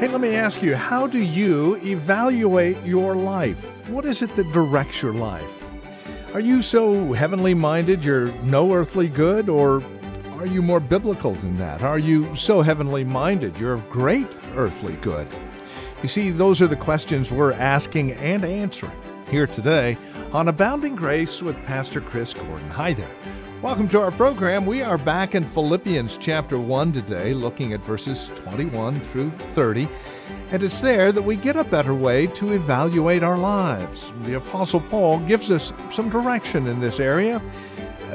Hey, let me ask you, how do you evaluate your life? What is it that directs your life? Are you so heavenly minded you're no earthly good, or are you more biblical than that? Are you so heavenly minded you're of great earthly good? You see, those are the questions we're asking and answering here today on Abounding Grace with Pastor Chris Gordon. Hi there. Welcome to our program. We are back in Philippians chapter 1 today, looking at verses 21 through 30. And it's there that we get a better way to evaluate our lives. The Apostle Paul gives us some direction in this area.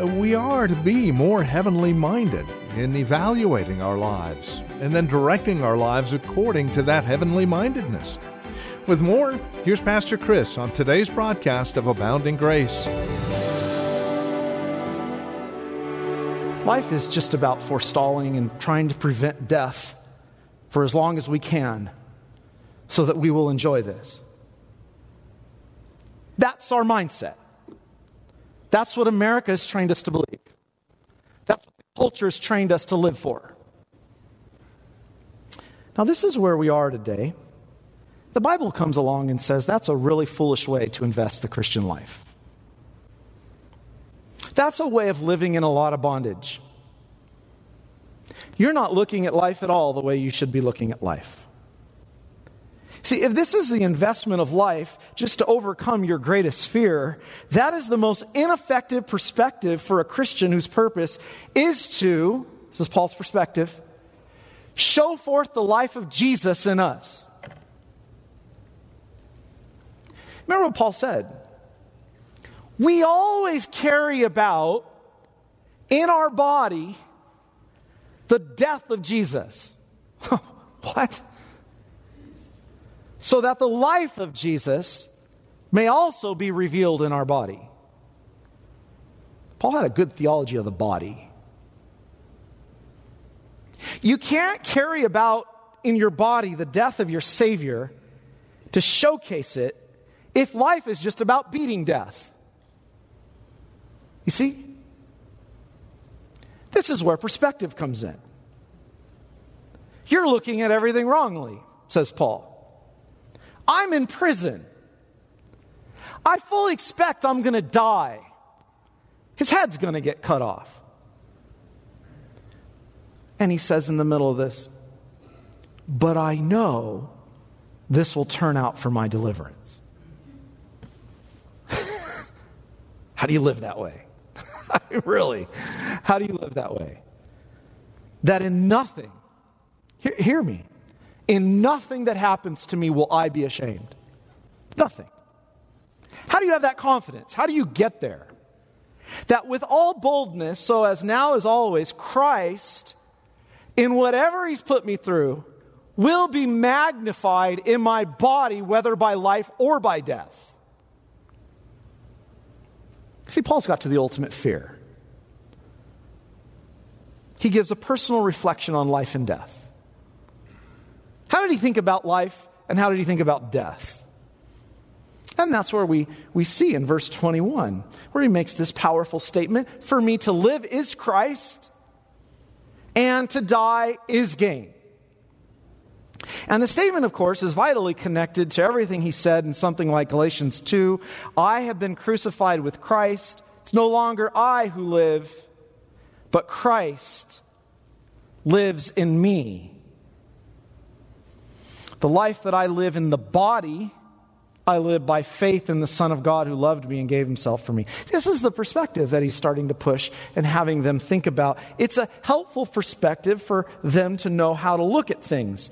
We are to be more heavenly minded in evaluating our lives and then directing our lives according to that heavenly mindedness. With more, here's Pastor Chris on today's broadcast of Abounding Grace. Life is just about forestalling and trying to prevent death for as long as we can so that we will enjoy this. That's our mindset. That's what America has trained us to believe. That's what the culture has trained us to live for. Now, this is where we are today. The Bible comes along and says that's a really foolish way to invest the Christian life. That's a way of living in a lot of bondage. You're not looking at life at all the way you should be looking at life. See, if this is the investment of life just to overcome your greatest fear, that is the most ineffective perspective for a Christian whose purpose is to, this is Paul's perspective, show forth the life of Jesus in us. Remember what Paul said? We always carry about in our body the death of Jesus. what? So that the life of Jesus may also be revealed in our body. Paul had a good theology of the body. You can't carry about in your body the death of your Savior to showcase it if life is just about beating death. You see? This is where perspective comes in. You're looking at everything wrongly, says Paul. I'm in prison. I fully expect I'm going to die. His head's going to get cut off. And he says in the middle of this, but I know this will turn out for my deliverance. How do you live that way? really? How do you live that way? That in nothing, hear, hear me, in nothing that happens to me will I be ashamed. Nothing. How do you have that confidence? How do you get there? That with all boldness, so as now as always, Christ, in whatever he's put me through, will be magnified in my body, whether by life or by death. See, Paul's got to the ultimate fear. He gives a personal reflection on life and death. How did he think about life and how did he think about death? And that's where we, we see in verse 21, where he makes this powerful statement For me to live is Christ, and to die is gain. And the statement, of course, is vitally connected to everything he said in something like Galatians 2 I have been crucified with Christ. It's no longer I who live, but Christ lives in me. The life that I live in the body, I live by faith in the Son of God who loved me and gave himself for me. This is the perspective that he's starting to push and having them think about. It's a helpful perspective for them to know how to look at things.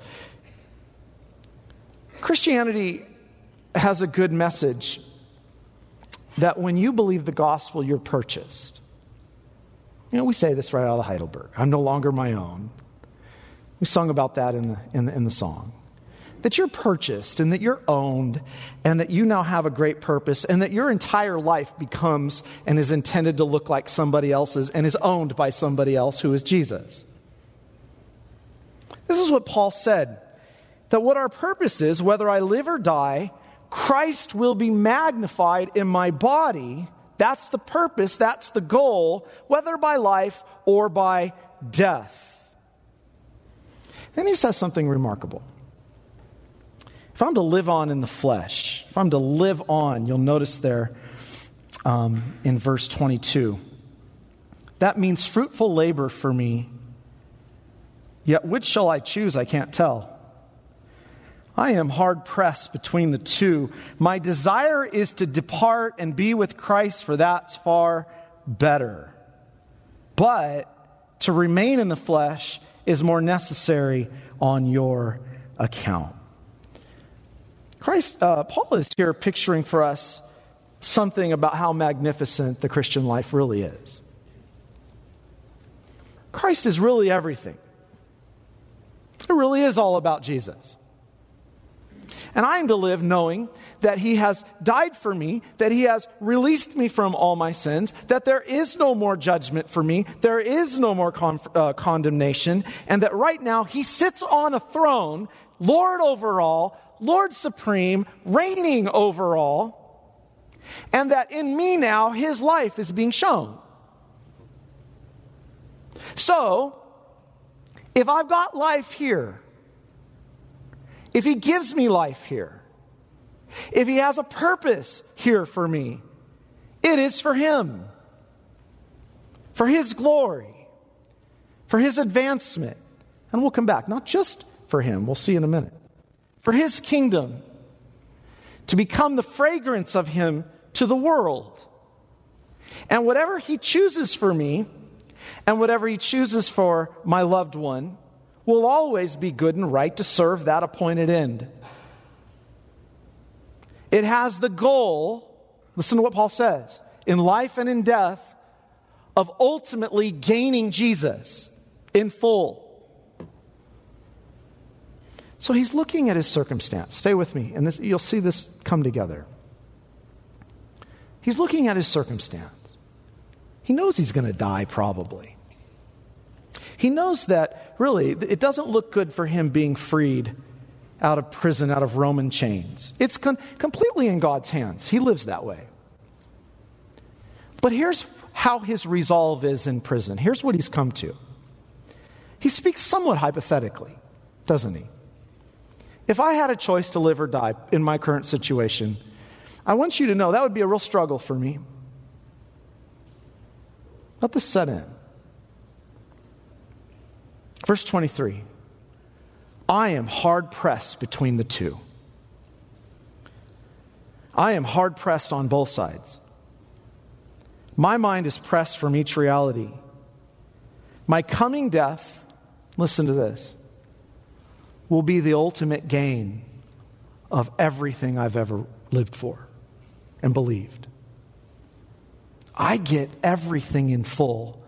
Christianity has a good message that when you believe the gospel, you're purchased. You know, we say this right out of Heidelberg I'm no longer my own. We sung about that in the, in the, in the song. That you're purchased and that you're owned and that you now have a great purpose and that your entire life becomes and is intended to look like somebody else's and is owned by somebody else who is Jesus. This is what Paul said that what our purpose is, whether I live or die, Christ will be magnified in my body. That's the purpose, that's the goal, whether by life or by death. Then he says something remarkable. If I'm to live on in the flesh, if I'm to live on, you'll notice there um, in verse 22, that means fruitful labor for me. Yet which shall I choose? I can't tell. I am hard pressed between the two. My desire is to depart and be with Christ, for that's far better. But to remain in the flesh is more necessary on your account. Christ, uh, Paul is here picturing for us something about how magnificent the Christian life really is. Christ is really everything. It really is all about Jesus. And I am to live knowing that He has died for me, that He has released me from all my sins, that there is no more judgment for me, there is no more con- uh, condemnation, and that right now He sits on a throne, Lord over all, Lord supreme, reigning over all, and that in me now His life is being shown. So, if I've got life here, if He gives me life here, if He has a purpose here for me, it is for Him, for His glory, for His advancement. And we'll come back, not just for Him, we'll see in a minute, for His kingdom, to become the fragrance of Him to the world. And whatever He chooses for me, and whatever He chooses for my loved one, will always be good and right to serve that appointed end. It has the goal, listen to what Paul says, in life and in death, of ultimately gaining Jesus in full. So he's looking at his circumstance. Stay with me, and this, you'll see this come together. He's looking at his circumstance. He knows he's going to die, probably. He knows that really it doesn't look good for him being freed out of prison, out of Roman chains. It's con- completely in God's hands. He lives that way. But here's how his resolve is in prison. Here's what he's come to. He speaks somewhat hypothetically, doesn't he? If I had a choice to live or die in my current situation, I want you to know that would be a real struggle for me. Let this set in. Verse 23 I am hard pressed between the two. I am hard pressed on both sides. My mind is pressed from each reality. My coming death, listen to this, will be the ultimate gain of everything I've ever lived for and believed. I get everything in full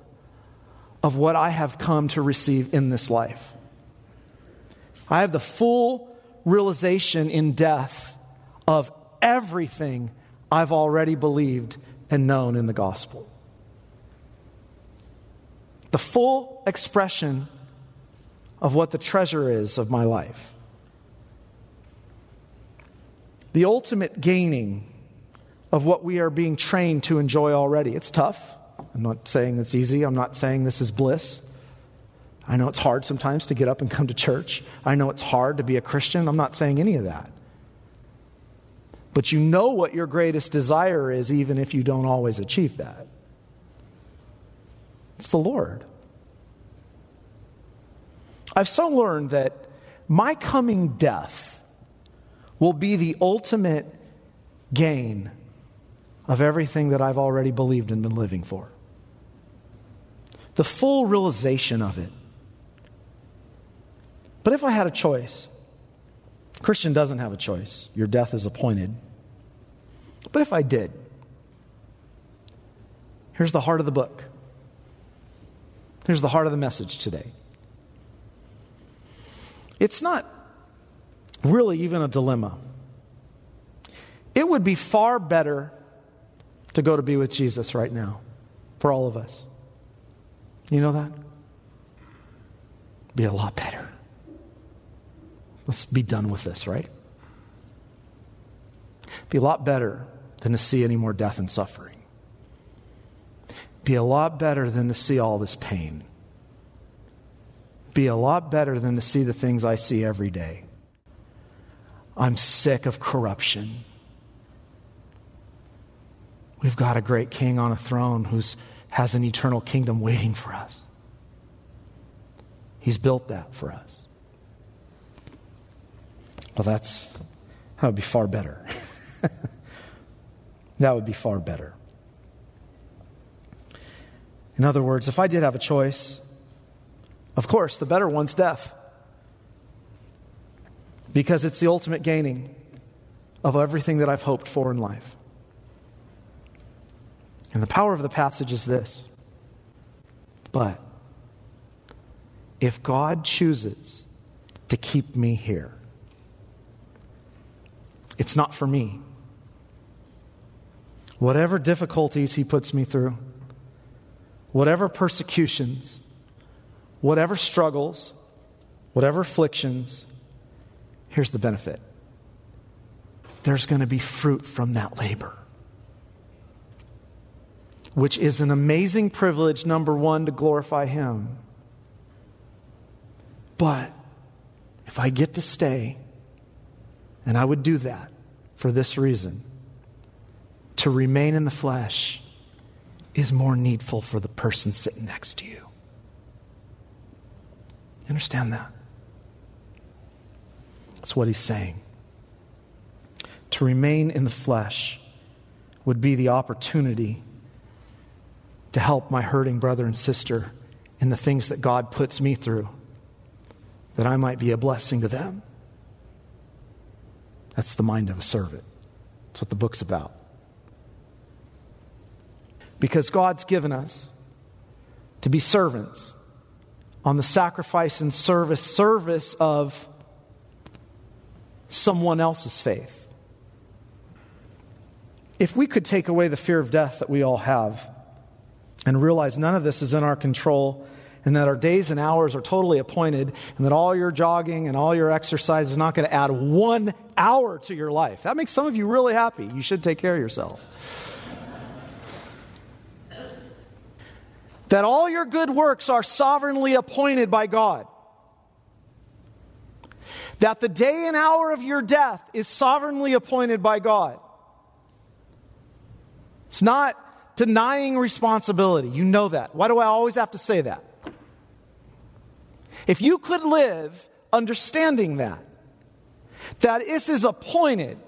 of what I have come to receive in this life. I have the full realization in death of everything I've already believed and known in the gospel. The full expression of what the treasure is of my life. The ultimate gaining of what we are being trained to enjoy already. It's tough. I'm not saying it's easy. I'm not saying this is bliss. I know it's hard sometimes to get up and come to church. I know it's hard to be a Christian. I'm not saying any of that. But you know what your greatest desire is, even if you don't always achieve that. It's the Lord. I've so learned that my coming death will be the ultimate gain of everything that I've already believed and been living for. The full realization of it. But if I had a choice, Christian doesn't have a choice. Your death is appointed. But if I did, here's the heart of the book. Here's the heart of the message today. It's not really even a dilemma. It would be far better to go to be with Jesus right now for all of us. You know that? Be a lot better. Let's be done with this, right? Be a lot better than to see any more death and suffering. Be a lot better than to see all this pain. Be a lot better than to see the things I see every day. I'm sick of corruption. We've got a great king on a throne who has an eternal kingdom waiting for us. He's built that for us. Well, that's, that would be far better. that would be far better. In other words, if I did have a choice, of course, the better one's death. Because it's the ultimate gaining of everything that I've hoped for in life. And the power of the passage is this. But if God chooses to keep me here, it's not for me. Whatever difficulties He puts me through, whatever persecutions, whatever struggles, whatever afflictions, here's the benefit there's going to be fruit from that labor. Which is an amazing privilege, number one, to glorify Him. But if I get to stay, and I would do that for this reason to remain in the flesh is more needful for the person sitting next to you. Understand that? That's what he's saying. To remain in the flesh would be the opportunity to help my hurting brother and sister in the things that God puts me through, that I might be a blessing to them. That's the mind of a servant. That's what the book's about. Because God's given us to be servants on the sacrifice and service service of someone else's faith. If we could take away the fear of death that we all have and realize none of this is in our control and that our days and hours are totally appointed, and that all your jogging and all your exercise is not going to add one hour to your life. That makes some of you really happy. You should take care of yourself. that all your good works are sovereignly appointed by God. That the day and hour of your death is sovereignly appointed by God. It's not denying responsibility. You know that. Why do I always have to say that? If you could live understanding that, that this is appointed,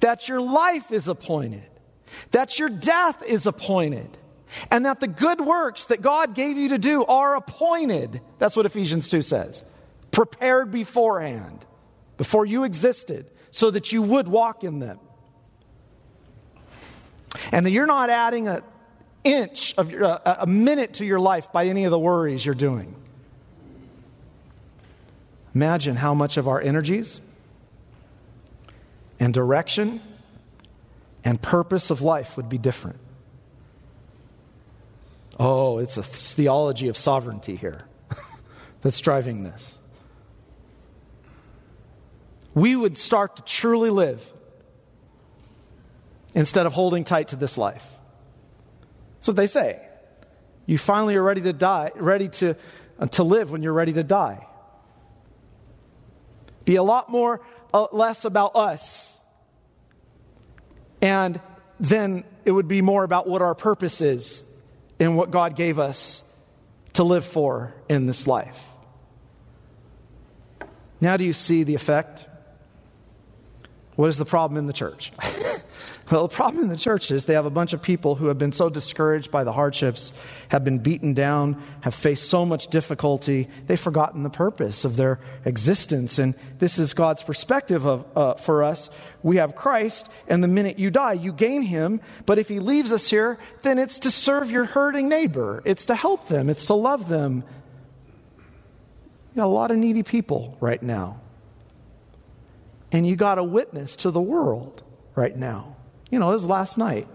that your life is appointed, that your death is appointed, and that the good works that God gave you to do are appointed. That's what Ephesians 2 says. Prepared beforehand, before you existed, so that you would walk in them. And that you're not adding an inch of your, a, a minute to your life by any of the worries you're doing. Imagine how much of our energies and direction and purpose of life would be different. Oh, it's a theology of sovereignty here that's driving this. We would start to truly live instead of holding tight to this life. That's what they say. You finally are ready to die, ready to, uh, to live when you're ready to die. Be a lot more, uh, less about us. And then it would be more about what our purpose is and what God gave us to live for in this life. Now, do you see the effect? What is the problem in the church? Well, the problem in the church is they have a bunch of people who have been so discouraged by the hardships, have been beaten down, have faced so much difficulty, they've forgotten the purpose of their existence. And this is God's perspective of, uh, for us. We have Christ, and the minute you die, you gain him. But if he leaves us here, then it's to serve your hurting neighbor, it's to help them, it's to love them. You got a lot of needy people right now. And you got a witness to the world right now. You know, it was last night.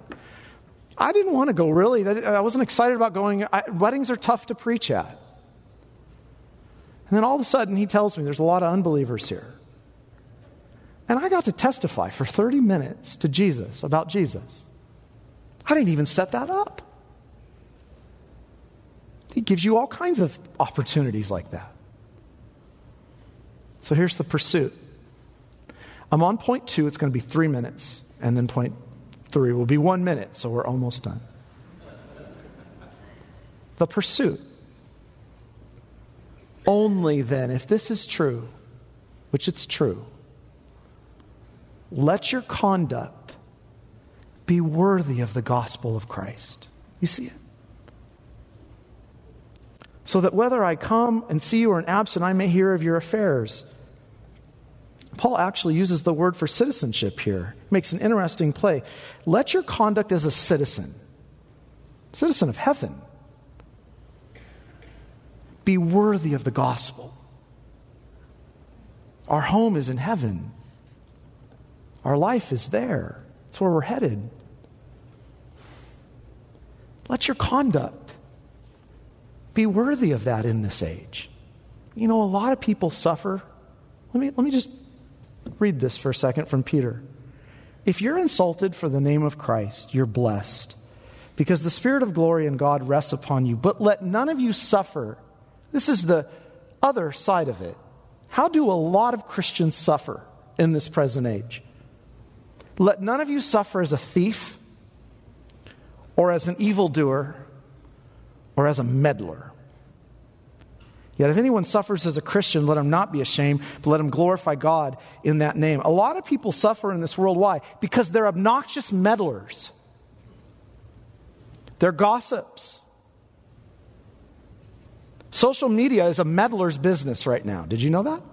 I didn't want to go really. I wasn't excited about going. I, weddings are tough to preach at. And then all of a sudden, he tells me there's a lot of unbelievers here. And I got to testify for 30 minutes to Jesus about Jesus. I didn't even set that up. He gives you all kinds of opportunities like that. So here's the pursuit I'm on point two, it's going to be three minutes, and then point three will be one minute, so we're almost done. The pursuit. Only then, if this is true, which it's true, let your conduct be worthy of the gospel of Christ. You see it? So that whether I come and see you or am absent, I may hear of your affairs. Paul actually uses the word for citizenship here. Makes an interesting play. Let your conduct as a citizen, citizen of heaven, be worthy of the gospel. Our home is in heaven. Our life is there. It's where we're headed. Let your conduct be worthy of that in this age. You know, a lot of people suffer. Let me, let me just read this for a second from Peter. If you're insulted for the name of Christ, you're blessed because the Spirit of glory and God rests upon you. But let none of you suffer. This is the other side of it. How do a lot of Christians suffer in this present age? Let none of you suffer as a thief or as an evildoer or as a meddler. Yet if anyone suffers as a Christian, let him not be ashamed, but let him glorify God in that name. A lot of people suffer in this world. Why? Because they're obnoxious meddlers, they're gossips. Social media is a meddler's business right now. Did you know that?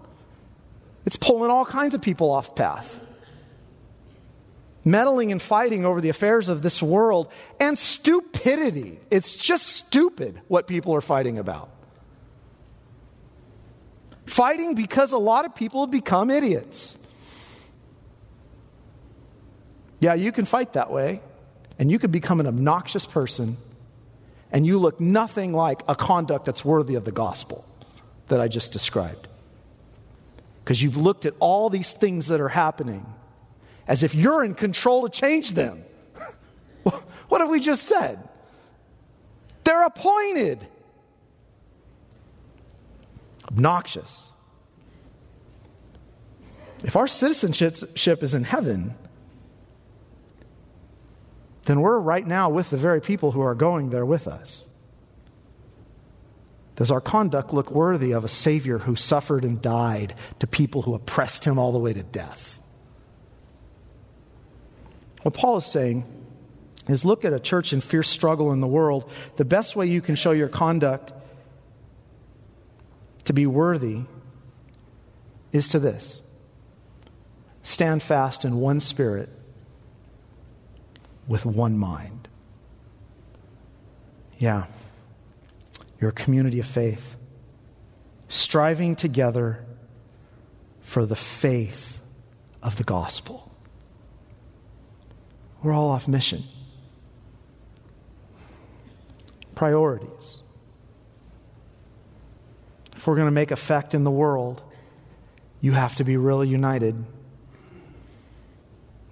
It's pulling all kinds of people off path meddling and fighting over the affairs of this world, and stupidity. It's just stupid what people are fighting about. Fighting because a lot of people have become idiots. Yeah, you can fight that way, and you can become an obnoxious person, and you look nothing like a conduct that's worthy of the gospel that I just described. Because you've looked at all these things that are happening as if you're in control to change them. what have we just said? They're appointed. Obnoxious. If our citizenship is in heaven, then we're right now with the very people who are going there with us. Does our conduct look worthy of a Savior who suffered and died to people who oppressed him all the way to death? What Paul is saying is look at a church in fierce struggle in the world. The best way you can show your conduct to be worthy is to this stand fast in one spirit with one mind. Yeah, you're a community of faith, striving together for the faith of the gospel. We're all off mission. Priorities. If we're going to make effect in the world, you have to be really united.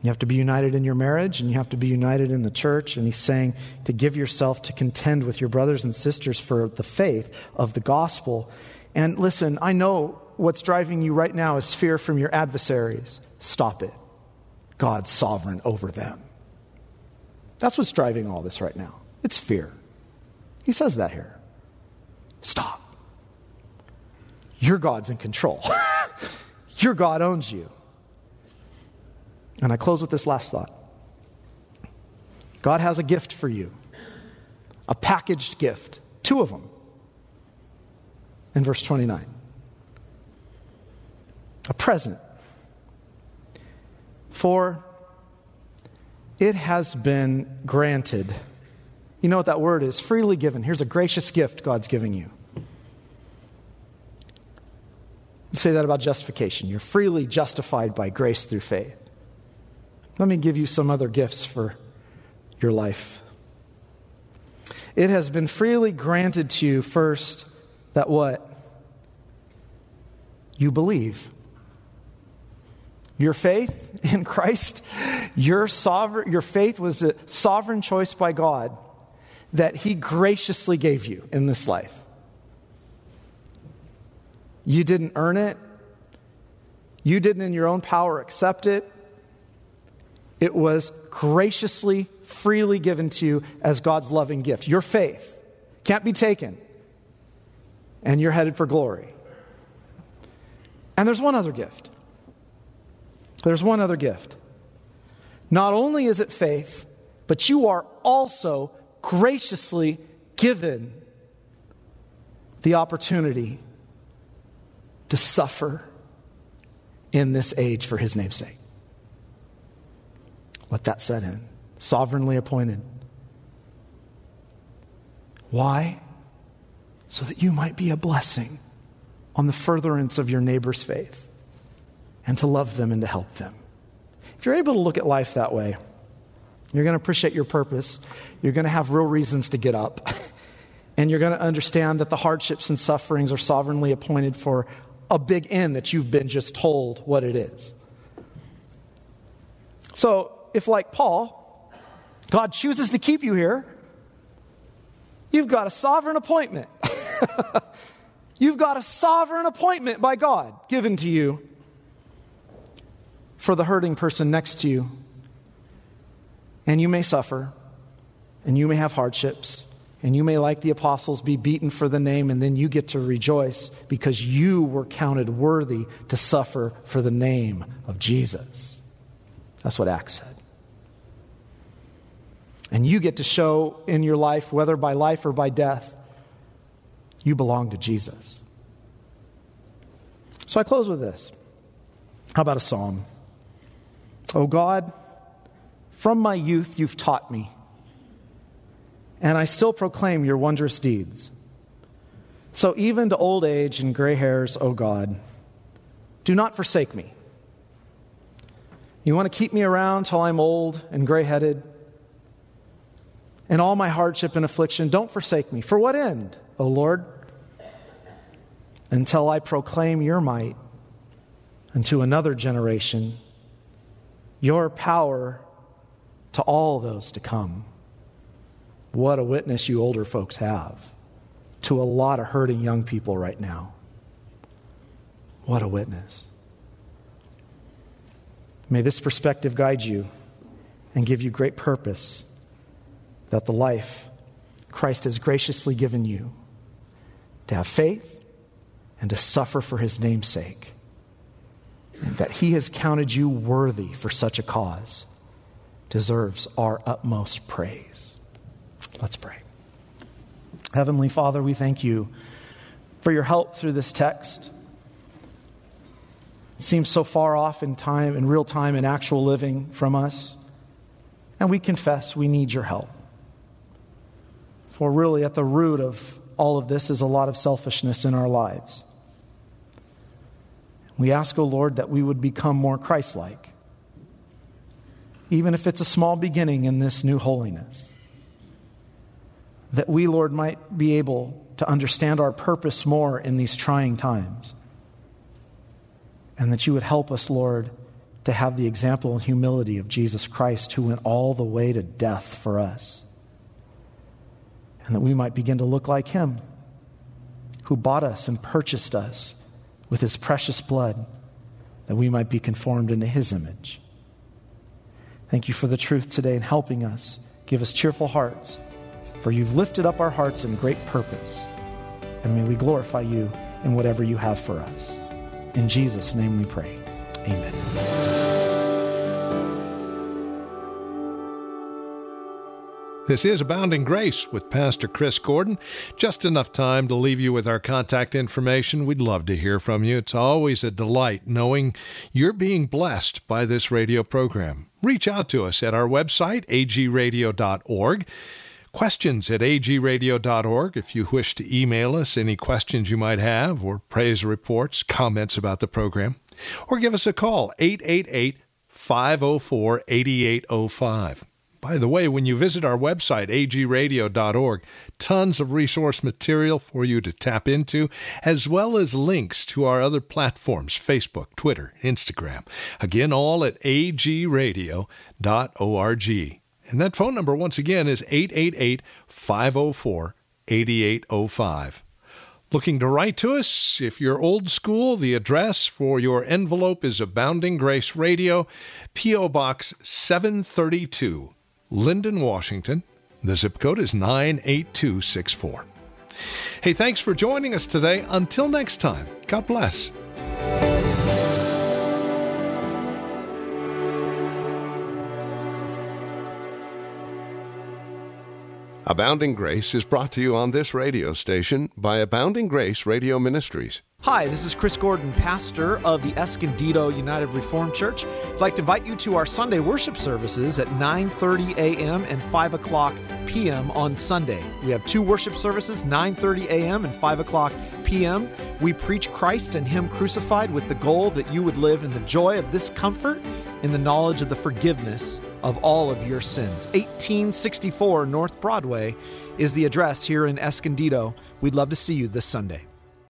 You have to be united in your marriage and you have to be united in the church. And he's saying to give yourself to contend with your brothers and sisters for the faith of the gospel. And listen, I know what's driving you right now is fear from your adversaries. Stop it. God's sovereign over them. That's what's driving all this right now. It's fear. He says that here. Stop. Your God's in control. Your God owns you. And I close with this last thought God has a gift for you, a packaged gift, two of them, in verse 29. A present for it has been granted. You know what that word is? Freely given. Here's a gracious gift God's giving you. you say that about justification. You're freely justified by grace through faith. Let me give you some other gifts for your life. It has been freely granted to you first that what? You believe. Your faith in Christ, your, sovereign, your faith was a sovereign choice by God that He graciously gave you in this life. You didn't earn it, You didn't in your own power accept it. It was graciously, freely given to you as God's loving gift. Your faith can't be taken, and you're headed for glory. And there's one other gift. There's one other gift. Not only is it faith, but you are also graciously given the opportunity to suffer in this age for his name's sake. Let that set in. Sovereignly appointed. Why? So that you might be a blessing on the furtherance of your neighbor's faith and to love them and to help them. If you're able to look at life that way, you're going to appreciate your purpose. You're going to have real reasons to get up. and you're going to understand that the hardships and sufferings are sovereignly appointed for a big end that you've been just told what it is. So, if like Paul, God chooses to keep you here, you've got a sovereign appointment. you've got a sovereign appointment by God given to you for the hurting person next to you. And you may suffer, and you may have hardships, and you may, like the apostles, be beaten for the name, and then you get to rejoice because you were counted worthy to suffer for the name of Jesus. That's what Acts said. And you get to show in your life, whether by life or by death, you belong to Jesus. So I close with this. How about a psalm? Oh God, from my youth you've taught me and I still proclaim your wondrous deeds. So even to old age and gray hairs, O oh God, do not forsake me. You want to keep me around till I'm old and gray headed? In all my hardship and affliction, don't forsake me. For what end, O Lord? Until I proclaim your might unto another generation, your power to all those to come. What a witness you older folks have to a lot of hurting young people right now. What a witness. May this perspective guide you and give you great purpose that the life Christ has graciously given you to have faith and to suffer for his name's sake. And that he has counted you worthy for such a cause deserves our utmost praise. Let's pray. Heavenly Father, we thank you for your help through this text. It seems so far off in time, in real time, in actual living from us. And we confess we need your help. For really, at the root of all of this is a lot of selfishness in our lives. We ask, O oh Lord, that we would become more Christ like, even if it's a small beginning in this new holiness that we, Lord, might be able to understand our purpose more in these trying times. And that you would help us, Lord, to have the example and humility of Jesus Christ, who went all the way to death for us. And that we might begin to look like him, who bought us and purchased us with his precious blood, that we might be conformed into his image. Thank you for the truth today and helping us. Give us cheerful hearts for you've lifted up our hearts in great purpose. And may we glorify you in whatever you have for us. In Jesus' name we pray. Amen. This is Abounding Grace with Pastor Chris Gordon. Just enough time to leave you with our contact information. We'd love to hear from you. It's always a delight knowing you're being blessed by this radio program. Reach out to us at our website, agradio.org questions at agradio.org if you wish to email us any questions you might have or praise reports, comments about the program, or give us a call 888 504 8805. By the way, when you visit our website, agradio.org, tons of resource material for you to tap into, as well as links to our other platforms Facebook, Twitter, Instagram. Again, all at agradio.org. And that phone number, once again, is 888 504 8805. Looking to write to us? If you're old school, the address for your envelope is Abounding Grace Radio, P.O. Box 732, Lynden, Washington. The zip code is 98264. Hey, thanks for joining us today. Until next time, God bless. Abounding Grace is brought to you on this radio station by Abounding Grace Radio Ministries. Hi, this is Chris Gordon, pastor of the Escondido United Reformed Church. I'd like to invite you to our Sunday worship services at 9:30 a.m. and 5 o'clock p.m. on Sunday. We have two worship services, 9:30 a.m. and 5 o'clock p.m. We preach Christ and Him crucified with the goal that you would live in the joy of this comfort, in the knowledge of the forgiveness of all of your sins. 1864 North Broadway is the address here in Escondido. We'd love to see you this Sunday.